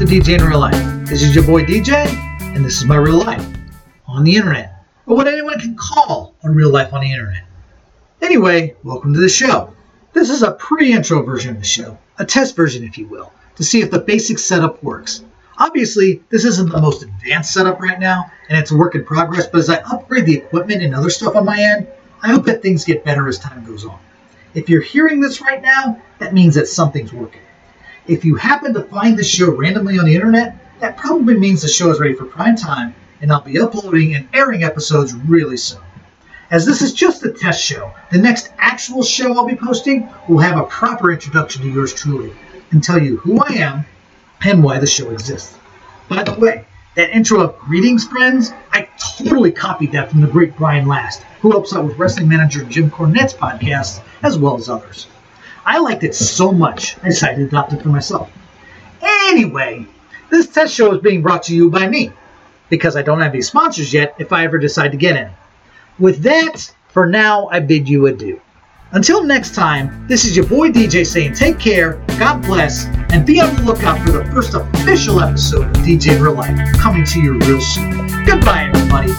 to DJ in Real Life. This is your boy DJ, and this is my real life on the internet, or what anyone can call a real life on the internet. Anyway, welcome to the show. This is a pre intro version of the show, a test version, if you will, to see if the basic setup works. Obviously, this isn't the most advanced setup right now, and it's a work in progress, but as I upgrade the equipment and other stuff on my end, I hope that things get better as time goes on. If you're hearing this right now, that means that something's working. If you happen to find this show randomly on the internet, that probably means the show is ready for prime time, and I'll be uploading and airing episodes really soon. As this is just a test show, the next actual show I'll be posting will have a proper introduction to yours truly and tell you who I am and why the show exists. By the way, that intro of greetings, friends, I totally copied that from the great Brian Last, who helps out with wrestling manager Jim Cornette's podcast, as well as others. I liked it so much, I decided to adopt it for myself. Anyway, this test show is being brought to you by me, because I don't have any sponsors yet if I ever decide to get any. With that, for now, I bid you adieu. Until next time, this is your boy DJ saying take care, God bless, and be on the lookout for the first official episode of DJ Real Life coming to you real soon. Goodbye, everybody.